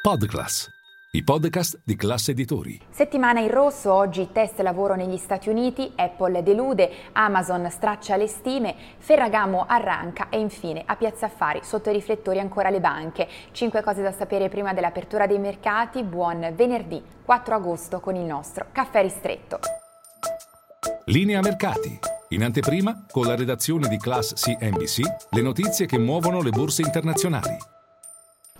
Podclass, i podcast di classe editori. Settimana in rosso, oggi test lavoro negli Stati Uniti, Apple delude, Amazon straccia le stime, Ferragamo arranca e infine a Piazza Affari sotto i riflettori ancora le banche. Cinque cose da sapere prima dell'apertura dei mercati, buon venerdì 4 agosto con il nostro caffè ristretto. Linea mercati. In anteprima, con la redazione di Class CNBC, le notizie che muovono le borse internazionali.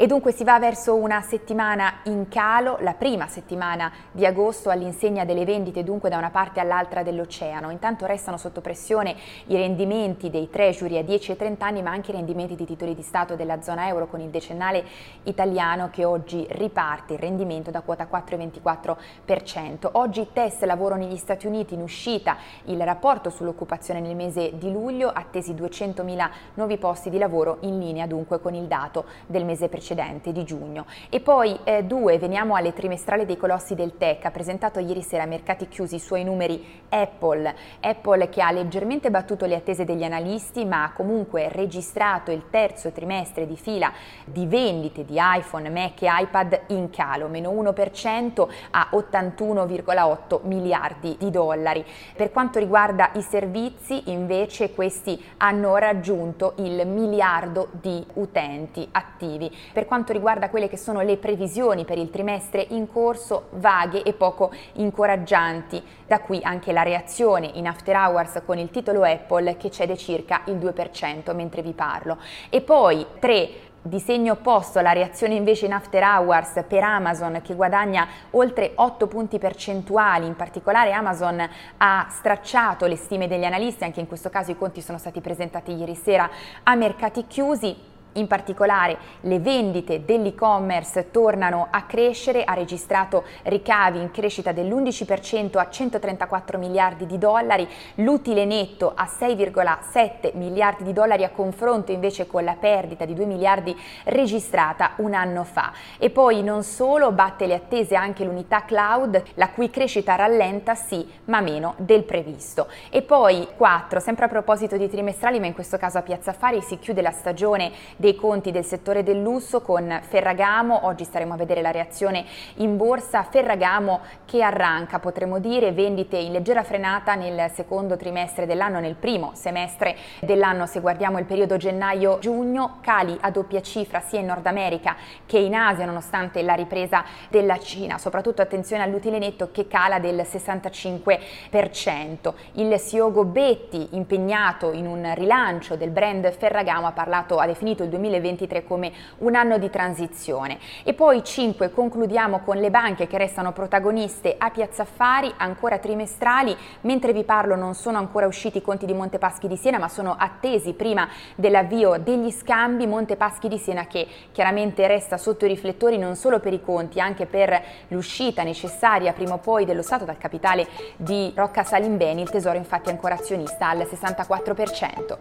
E dunque si va verso una settimana in calo, la prima settimana di agosto all'insegna delle vendite dunque da una parte all'altra dell'oceano. Intanto restano sotto pressione i rendimenti dei treasury a 10 e 30 anni ma anche i rendimenti di titoli di Stato della zona euro con il decennale italiano che oggi riparte il rendimento da quota 4,24%. Oggi test lavoro negli Stati Uniti in uscita il rapporto sull'occupazione nel mese di luglio, attesi 200.000 nuovi posti di lavoro in linea dunque con il dato del mese precedente precedente di giugno. E poi eh, due, veniamo alle trimestrali dei colossi del tech, ha presentato ieri sera a mercati chiusi i suoi numeri Apple, Apple che ha leggermente battuto le attese degli analisti ma ha comunque registrato il terzo trimestre di fila di vendite di iPhone, Mac e iPad in calo, meno 1% a 81,8 miliardi di dollari. Per quanto riguarda i servizi invece questi hanno raggiunto il miliardo di utenti attivi. Per quanto riguarda quelle che sono le previsioni per il trimestre in corso, vaghe e poco incoraggianti. Da qui anche la reazione in after hours con il titolo Apple che cede circa il 2% mentre vi parlo. E poi tre di segno opposto la reazione invece in after hours per Amazon che guadagna oltre 8 punti percentuali, in particolare Amazon ha stracciato le stime degli analisti, anche in questo caso i conti sono stati presentati ieri sera a mercati chiusi. In particolare le vendite dell'e-commerce tornano a crescere, ha registrato ricavi in crescita dell'11% a 134 miliardi di dollari, l'utile netto a 6,7 miliardi di dollari a confronto invece con la perdita di 2 miliardi registrata un anno fa. E poi non solo batte le attese anche l'unità cloud, la cui crescita rallenta sì, ma meno del previsto. E poi 4, sempre a proposito di trimestrali, ma in questo caso a Piazza Affari si chiude la stagione dei conti del settore del lusso con Ferragamo, oggi staremo a vedere la reazione in borsa, Ferragamo che arranca potremmo dire, vendite in leggera frenata nel secondo trimestre dell'anno, nel primo semestre dell'anno se guardiamo il periodo gennaio-giugno, cali a doppia cifra sia in Nord America che in Asia nonostante la ripresa della Cina, soprattutto attenzione all'utile netto che cala del 65%. Il CEO Gobetti impegnato in un rilancio del brand Ferragamo ha parlato, ha definito il 2023 come un anno di transizione. E poi 5 concludiamo con le banche che restano protagoniste a Piazza Affari, ancora trimestrali, mentre vi parlo non sono ancora usciti i conti di Montepaschi di Siena, ma sono attesi prima dell'avvio degli scambi Montepaschi di Siena che chiaramente resta sotto i riflettori non solo per i conti, anche per l'uscita necessaria prima o poi dello Stato dal capitale di Rocca Salimbeni, il tesoro infatti è ancora azionista al 64%.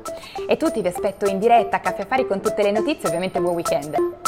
E tutti vi aspetto in diretta a Caffè Affari con tutte le notizie, ovviamente buon weekend.